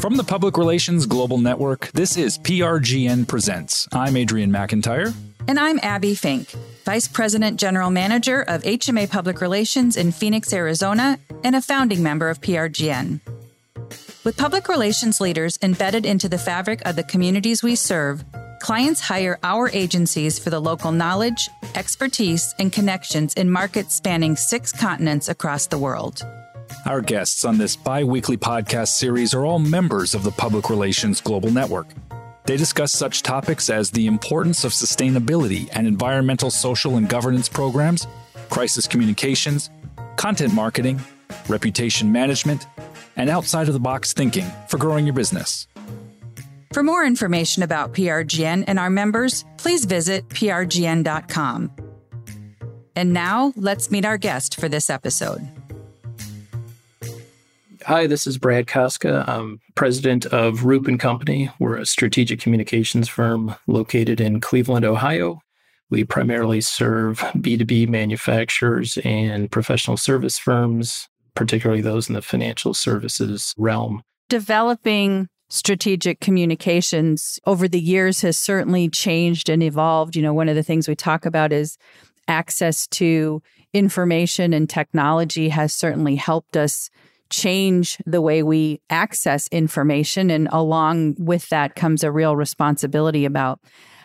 From the Public Relations Global Network, this is PRGN Presents. I'm Adrian McIntyre. And I'm Abbie Fink, Vice President General Manager of HMA Public Relations in Phoenix, Arizona, and a founding member of PRGN. With public relations leaders embedded into the fabric of the communities we serve, clients hire our agencies for the local knowledge, expertise, and connections in markets spanning six continents across the world. Our guests on this bi weekly podcast series are all members of the Public Relations Global Network. They discuss such topics as the importance of sustainability and environmental, social, and governance programs, crisis communications, content marketing, reputation management, and outside of the box thinking for growing your business. For more information about PRGN and our members, please visit prgn.com. And now, let's meet our guest for this episode. Hi, this is Brad Kostka. I'm president of Roop and Company. We're a strategic communications firm located in Cleveland, Ohio. We primarily serve B2B manufacturers and professional service firms, particularly those in the financial services realm. Developing strategic communications over the years has certainly changed and evolved. You know, one of the things we talk about is access to information and technology has certainly helped us change the way we access information. And along with that comes a real responsibility about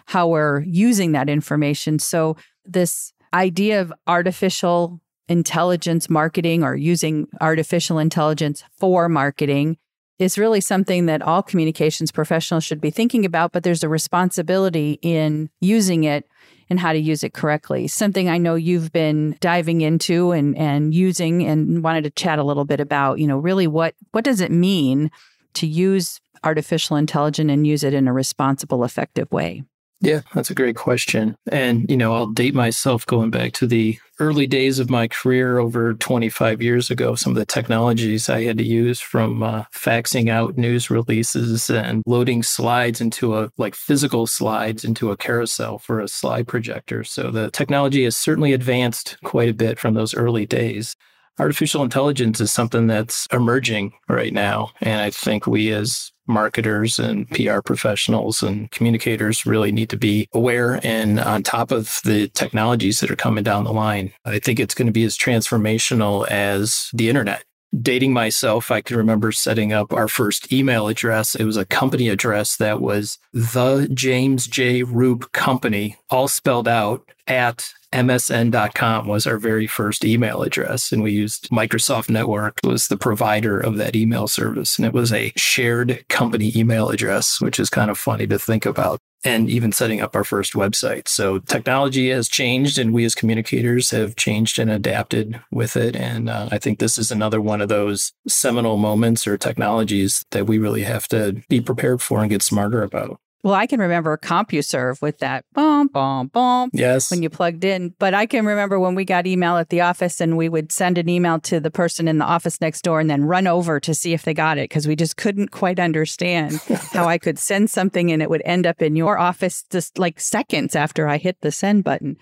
how we're using that information. So, this idea of artificial intelligence marketing or using artificial intelligence for marketing is really something that all communications professionals should be thinking about, but there's a responsibility in using it and how to use it correctly. Something I know you've been diving into and, and using and wanted to chat a little bit about, you know, really what what does it mean to use artificial intelligence and use it in a responsible, effective way? Yeah, that's a great question. And, you know, I'll date myself going back to the early days of my career over 25 years ago. Some of the technologies I had to use from uh, faxing out news releases and loading slides into a, like physical slides into a carousel for a slide projector. So the technology has certainly advanced quite a bit from those early days artificial intelligence is something that's emerging right now. And I think we as marketers and PR professionals and communicators really need to be aware and on top of the technologies that are coming down the line. I think it's going to be as transformational as the internet. Dating myself, I can remember setting up our first email address. It was a company address that was the James J. Roop Company, all spelled out at msn.com was our very first email address and we used microsoft network was the provider of that email service and it was a shared company email address which is kind of funny to think about and even setting up our first website. So technology has changed and we as communicators have changed and adapted with it and uh, i think this is another one of those seminal moments or technologies that we really have to be prepared for and get smarter about well, I can remember CompuServe with that boom, boom, boom. Yes. When you plugged in. But I can remember when we got email at the office and we would send an email to the person in the office next door and then run over to see if they got it because we just couldn't quite understand how I could send something and it would end up in your office just like seconds after I hit the send button.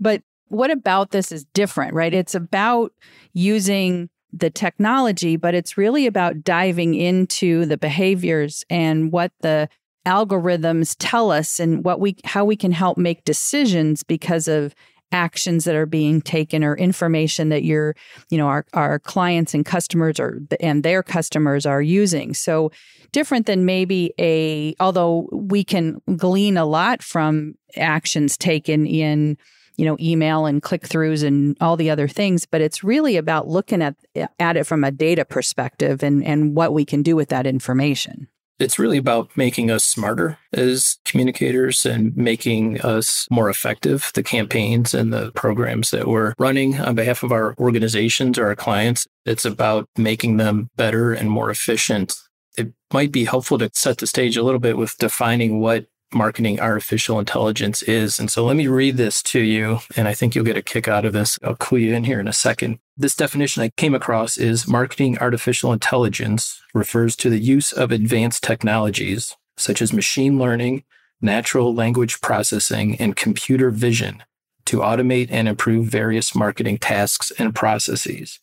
But what about this is different, right? It's about using the technology, but it's really about diving into the behaviors and what the algorithms tell us and what we how we can help make decisions because of actions that are being taken or information that your you know our, our clients and customers or and their customers are using. So different than maybe a although we can glean a lot from actions taken in you know email and click throughs and all the other things but it's really about looking at at it from a data perspective and and what we can do with that information it's really about making us smarter as communicators and making us more effective, the campaigns and the programs that we're running on behalf of our organizations or our clients. It's about making them better and more efficient. It might be helpful to set the stage a little bit with defining what marketing artificial intelligence is. And so let me read this to you, and I think you'll get a kick out of this. I'll clue you in here in a second. This definition I came across is marketing artificial intelligence refers to the use of advanced technologies such as machine learning, natural language processing, and computer vision to automate and improve various marketing tasks and processes.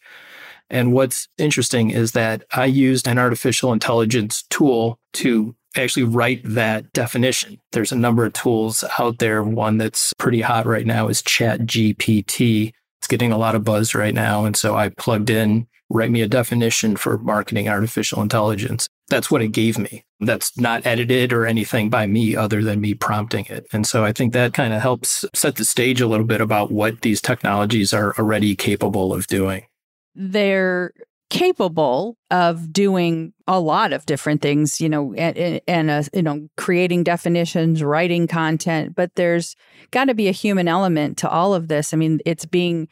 And what's interesting is that I used an artificial intelligence tool to actually write that definition. There's a number of tools out there. One that's pretty hot right now is Chat GPT. It's getting a lot of buzz right now. And so I plugged in, write me a definition for marketing artificial intelligence. That's what it gave me. That's not edited or anything by me other than me prompting it. And so I think that kind of helps set the stage a little bit about what these technologies are already capable of doing. They're capable of doing a lot of different things, you know, and, and uh, you know, creating definitions, writing content. But there's got to be a human element to all of this. I mean, it's being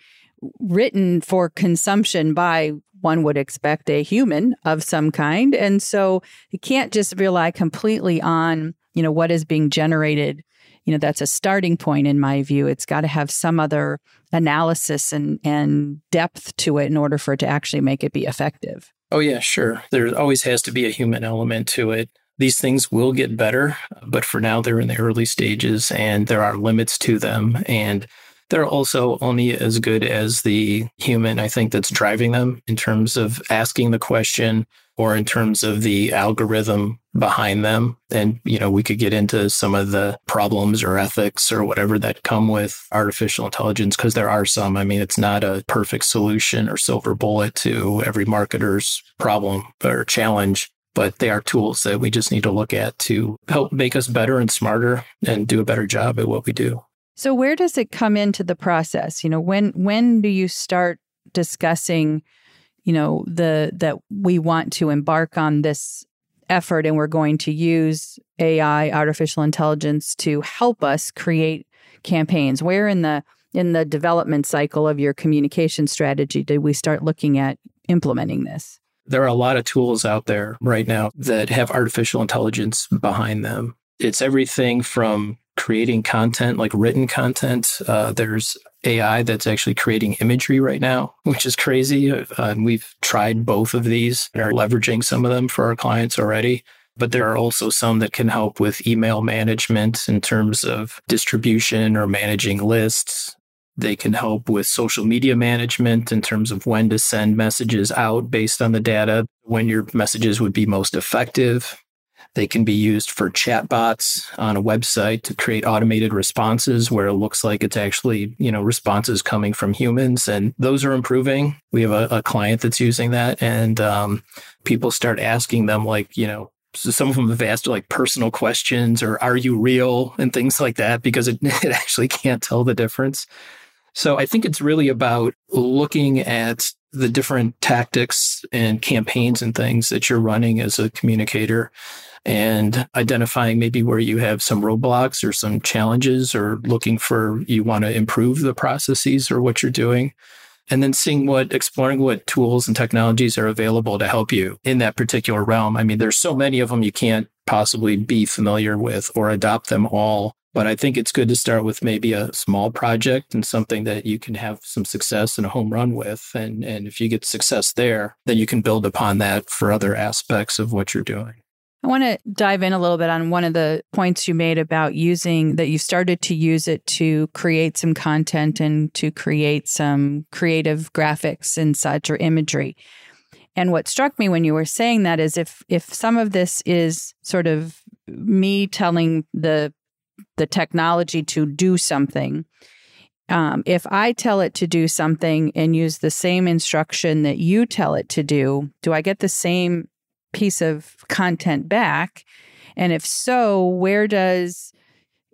written for consumption by one would expect a human of some kind, and so you can't just rely completely on you know what is being generated you know that's a starting point in my view. It's got to have some other analysis and and depth to it in order for it to actually make it be effective. Oh yeah sure. There always has to be a human element to it. These things will get better but for now they're in the early stages and there are limits to them. And they're also only as good as the human i think that's driving them in terms of asking the question or in terms of the algorithm behind them. And, you know, we could get into some of the problems or ethics or whatever that come with artificial intelligence, because there are some. I mean, it's not a perfect solution or silver bullet to every marketer's problem or challenge. But they are tools that we just need to look at to help make us better and smarter and do a better job at what we do. So where does it come into the process? You know, when when do you start discussing you know the that we want to embark on this effort and we're going to use AI artificial intelligence to help us create campaigns. Where in the in the development cycle of your communication strategy did we start looking at implementing this? There are a lot of tools out there right now that have artificial intelligence behind them. It's everything from creating content like written content uh, there's AI that's actually creating imagery right now, which is crazy. Uh, and we've tried both of these and are leveraging some of them for our clients already. But there are also some that can help with email management in terms of distribution or managing lists. They can help with social media management in terms of when to send messages out based on the data, when your messages would be most effective. They can be used for chatbots on a website to create automated responses where it looks like it's actually, you know, responses coming from humans. And those are improving. We have a, a client that's using that. And um, people start asking them, like, you know, so some of them have asked like personal questions or are you real and things like that because it, it actually can't tell the difference. So I think it's really about looking at the different tactics and campaigns and things that you're running as a communicator and identifying maybe where you have some roadblocks or some challenges or looking for you want to improve the processes or what you're doing. And then seeing what exploring what tools and technologies are available to help you in that particular realm. I mean there's so many of them you can't possibly be familiar with or adopt them all but i think it's good to start with maybe a small project and something that you can have some success and a home run with. And and if you get success there then you can build upon that for other aspects of what you're doing I want to dive in a little bit on one of the points you made about using that you started to use it to create some content and to create some creative graphics and such or imagery. And what struck me when you were saying that is if if some of this is sort of me telling the the technology to do something, um, if I tell it to do something and use the same instruction that you tell it to do, do I get the same piece of content back? And if so, where does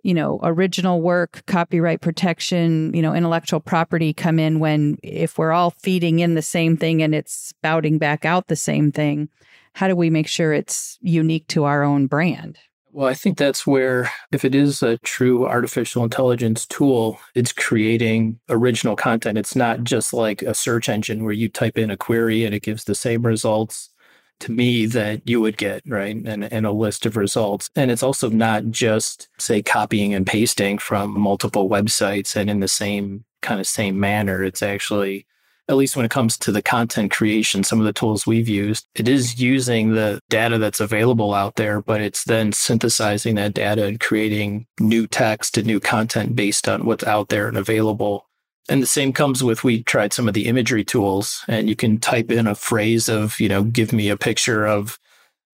you know original work copyright protection you know intellectual property come in when if we're all feeding in the same thing and it's spouting back out the same thing how do we make sure it's unique to our own brand well, I think that's where, if it is a true artificial intelligence tool, it's creating original content. It's not just like a search engine where you type in a query and it gives the same results to me that you would get, right? And, and a list of results. And it's also not just, say, copying and pasting from multiple websites and in the same kind of same manner. It's actually, at least when it comes to the content creation, some of the tools we've used, it is using the data that's available out there, but it's then synthesizing that data and creating new text and new content based on what's out there and available And the same comes with we tried some of the imagery tools and you can type in a phrase of, you know, give me a picture of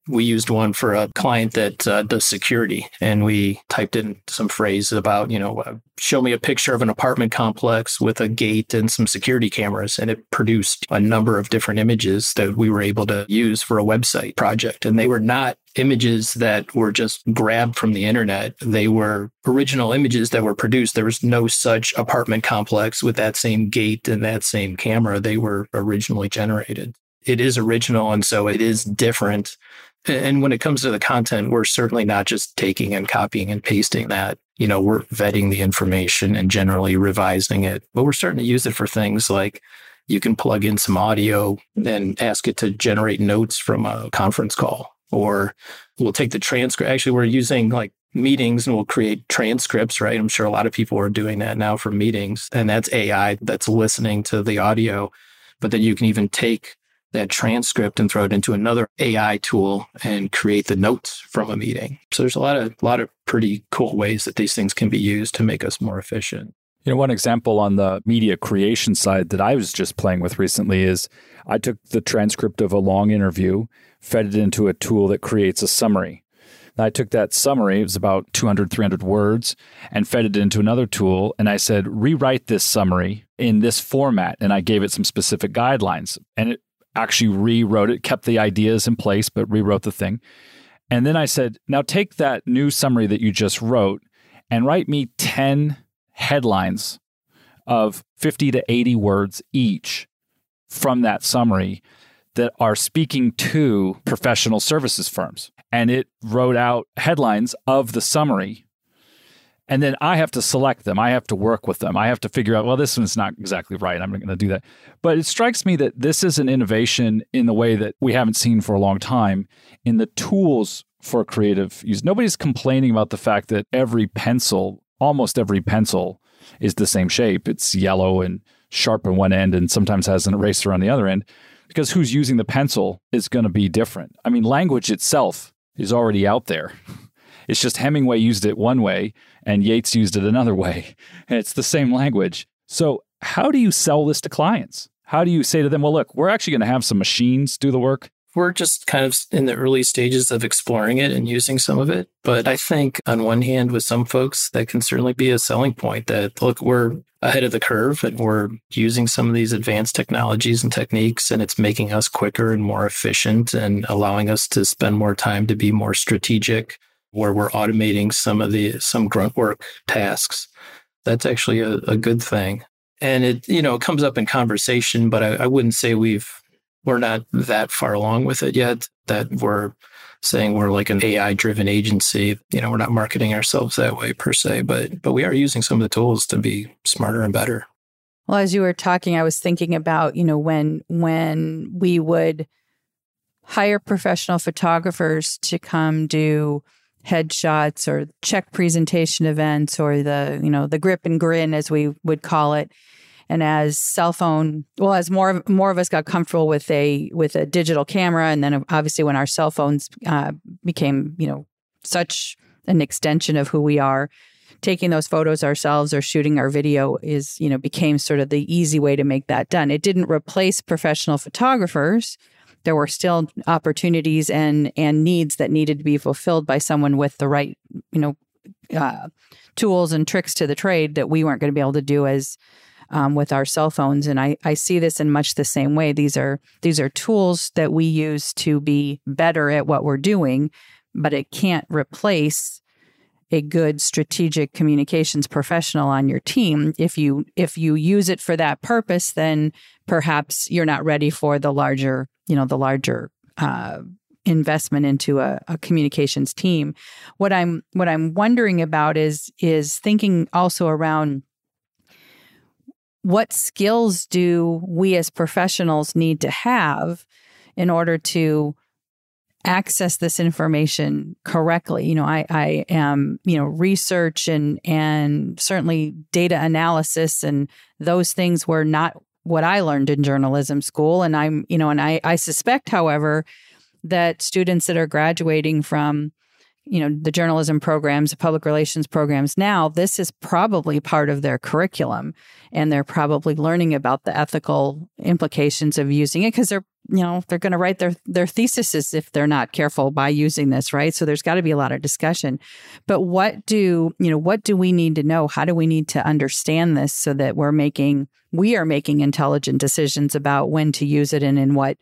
we used one for a client that uh, does security and we typed in some phrase about you know uh, show me a picture of an apartment complex with a gate and some security cameras and it produced a number of different images that we were able to use for a website project and they were not images that were just grabbed from the internet. They were original images that were produced. There was no such apartment complex with that same gate and that same camera. They were originally generated. It is original and so it is different and when it comes to the content, we're certainly not just taking and copying and pasting that. You know, we're vetting the information and generally revising it, but we're starting to use it for things like you can plug in some audio and ask it to generate notes from a conference call, or we'll take the transcript. Actually, we're using like meetings and we'll create transcripts, right? I'm sure a lot of people are doing that now for meetings, and that's AI that's listening to the audio. But then you can even take that transcript and throw it into another AI tool and create the notes from a meeting. So there's a lot of lot of pretty cool ways that these things can be used to make us more efficient. You know, one example on the media creation side that I was just playing with recently is I took the transcript of a long interview, fed it into a tool that creates a summary. I took that summary, it was about 200, 300 words, and fed it into another tool. And I said, rewrite this summary in this format. And I gave it some specific guidelines. And it actually rewrote it, kept the ideas in place, but rewrote the thing. And then I said, now take that new summary that you just wrote and write me 10 headlines of 50 to 80 words each from that summary that are speaking to professional services firms. And it wrote out headlines of the summary and then I have to select them. I have to work with them. I have to figure out, well, this one's not exactly right. I'm not going to do that. But it strikes me that this is an innovation in the way that we haven't seen for a long time in the tools for creative use. Nobody's complaining about the fact that every pencil, almost every pencil, is the same shape. It's yellow and sharp on one end and sometimes has an eraser on the other end because who's using the pencil is going to be different. I mean, language itself is already out there. It's just Hemingway used it one way and Yeats used it another way. And it's the same language. So, how do you sell this to clients? How do you say to them, well, look, we're actually going to have some machines do the work? We're just kind of in the early stages of exploring it and using some of it. But I think on one hand, with some folks, that can certainly be a selling point that, look, we're ahead of the curve and we're using some of these advanced technologies and techniques and it's making us quicker and more efficient and allowing us to spend more time to be more strategic where we're automating some of the some grunt work tasks. That's actually a, a good thing. And it, you know, it comes up in conversation, but I, I wouldn't say we've we're not that far along with it yet that we're saying we're like an AI driven agency. You know, we're not marketing ourselves that way per se, but but we are using some of the tools to be smarter and better. Well, as you were talking, I was thinking about, you know, when when we would hire professional photographers to come do headshots or check presentation events or the you know the grip and grin as we would call it. And as cell phone well as more more of us got comfortable with a with a digital camera and then obviously when our cell phones uh, became you know such an extension of who we are taking those photos ourselves or shooting our video is you know became sort of the easy way to make that done. It didn't replace professional photographers there were still opportunities and and needs that needed to be fulfilled by someone with the right you know uh, tools and tricks to the trade that we weren't going to be able to do as um, with our cell phones. And I, I see this in much the same way. These are these are tools that we use to be better at what we're doing but it can't replace a good strategic communications professional on your team. If you if you use it for that purpose then perhaps you're not ready for the larger you know the larger uh, investment into a, a, communications team. What I'm what I'm wondering about is is thinking also around what skills do we as professionals need to have in order to access this information correctly. You know, I, I am, you know, research and and certainly data analysis and those things were not what I learned in journalism school. And I'm, you know, and I, I suspect, however, that students that are graduating from you know the journalism programs the public relations programs now this is probably part of their curriculum and they're probably learning about the ethical implications of using it because they're you know they're going to write their their theses if they're not careful by using this right? So there's got to be a lot of discussion. But what do you know what do we need to know? How do we need to understand this so that we're making we are making intelligent decisions about when to use it and in what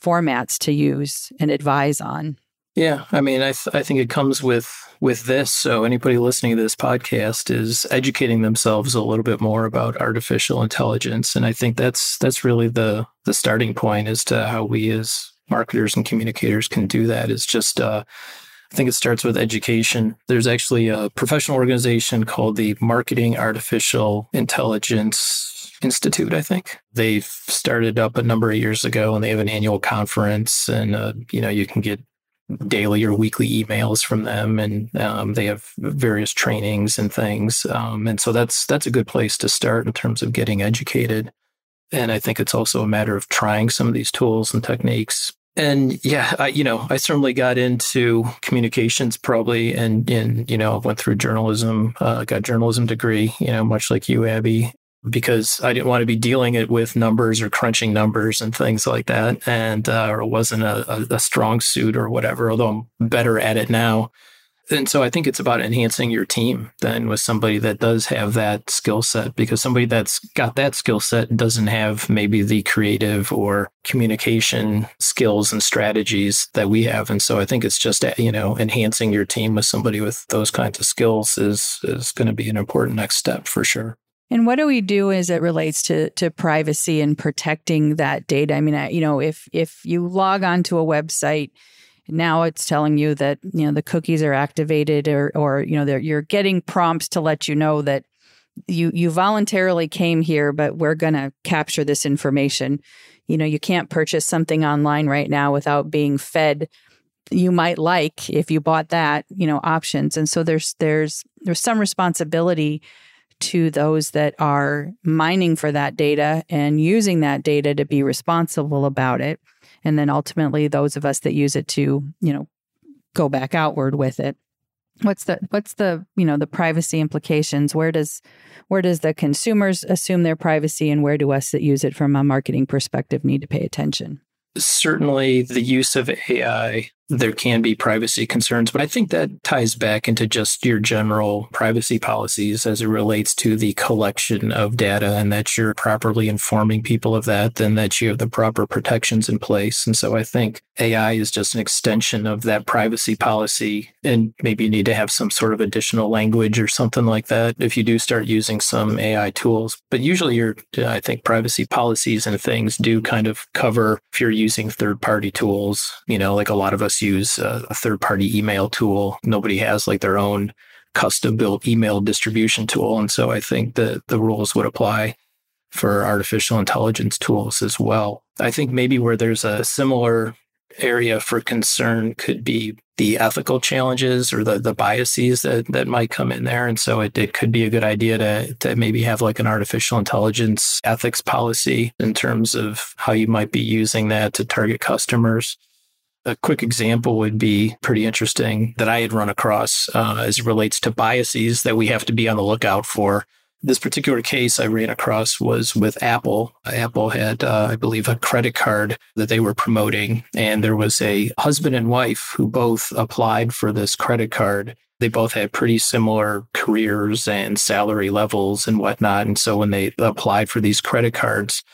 formats to use and advise on yeah, I mean, I th- I think it comes with with this. So anybody listening to this podcast is educating themselves a little bit more about artificial intelligence, and I think that's that's really the the starting point as to how we as marketers and communicators can do that. Is just uh, I think it starts with education. There's actually a professional organization called the Marketing Artificial Intelligence Institute, I think. They've started up a number of years ago and they have an annual conference and, uh, you know, you can get daily or weekly emails from them, and um, they have various trainings and things. Um, and so that's that's a good place to start in terms of getting educated. And I think it's also a matter of trying some of these tools and techniques. And yeah, I, you know, I certainly got into communications probably, and and you know, went through journalism, uh, got journalism degree, you know, much like you, Abbie, because I didn't want to be dealing it with numbers or crunching numbers and things like that. And, uh, or it wasn't a, a, a strong suit or whatever, although I'm better at it now. And so I think it's about enhancing your team then with somebody that does have that skill set because somebody that's got that skill set doesn't have maybe the creative or communication skills and strategies that we have. And so I think it's just, you know, enhancing your team with somebody with those kinds of skills is, is going to be an important next step for sure. And what do we do as it relates to to privacy and protecting that data? I mean, I, you know, if if you log onto a website, now it's telling you that you know the cookies are activated, or or you know you're getting prompts to let you know that you you voluntarily came here, but we're going to capture this information. You know, you can't purchase something online right now without being fed you might like if you bought that you know options and so there's there's there's some responsibility to those that are mining for that data and using that data to be responsible about it. And then ultimately those of us that use it to, you know, go back outward with it. What's the what's the, you know, the privacy implications? Where does where does the consumers assume their privacy and where do us that use it from a marketing perspective need to pay attention? Certainly the use of AI there can be privacy concerns, but I think that ties back into just your general privacy policies as it relates to the collection of data and that you're properly informing people of that, then that you have the proper protections in place. And so I think AI is just an extension of that privacy policy. And maybe you need to have some sort of additional language or something like that if you do start using some AI tools. But usually your, uh, I think privacy policies and things do kind of cover if you're using third party tools, you know, like a lot of us use a, a third party email tool. Nobody has like their own custom built email distribution tool. And so I think that the rules would apply for artificial intelligence tools as well. I think maybe where there's a similar area for concern could be the ethical challenges or the, the biases that, that might come in there. And so it, it could be a good idea to, to maybe have like an artificial intelligence ethics policy in terms of how you might be using that to target customers. A quick example would be pretty interesting that I had run across uh, as it relates to biases that we have to be on the lookout for. This particular case I ran across was with Apple. Apple had, uh, I believe, a credit card that they were promoting, and there was a husband and wife who both applied for this credit card. They both had pretty similar careers and salary levels and whatnot. And so when they applied for these credit cards,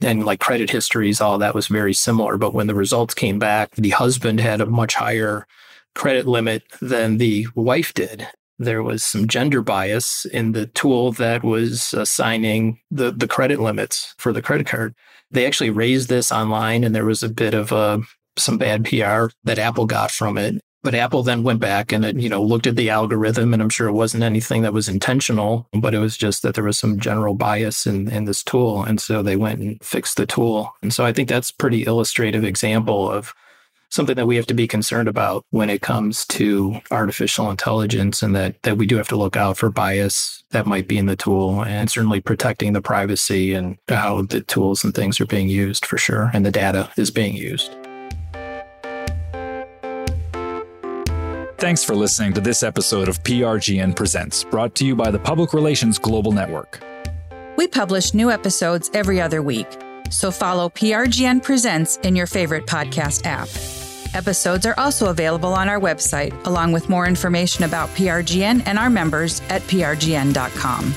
and like credit histories, all that was very similar. But when the results came back, the husband had a much higher credit limit than the wife did. There was some gender bias in the tool that was assigning the, the credit limits for the credit card. They actually raised this online, and there was a bit of a, uh, some bad PR that Apple got from it. But Apple then went back and it, you know, looked at the algorithm, and I'm sure it wasn't anything that was intentional, but it was just that there was some general bias in, in this tool. And so they went and fixed the tool. And so I think that's pretty illustrative example of something that we have to be concerned about when it comes to artificial intelligence and that that we do have to look out for bias that might be in the tool and certainly protecting the privacy and how the tools and things are being used for sure and the data is being used. Thanks for listening to this episode of PRGN Presents, brought to you by the Public Relations Global Network. We publish new episodes every other week, so follow PRGN Presents in your favorite podcast app. Episodes are also available on our website, along with more information about PRGN and our members at prgn.com.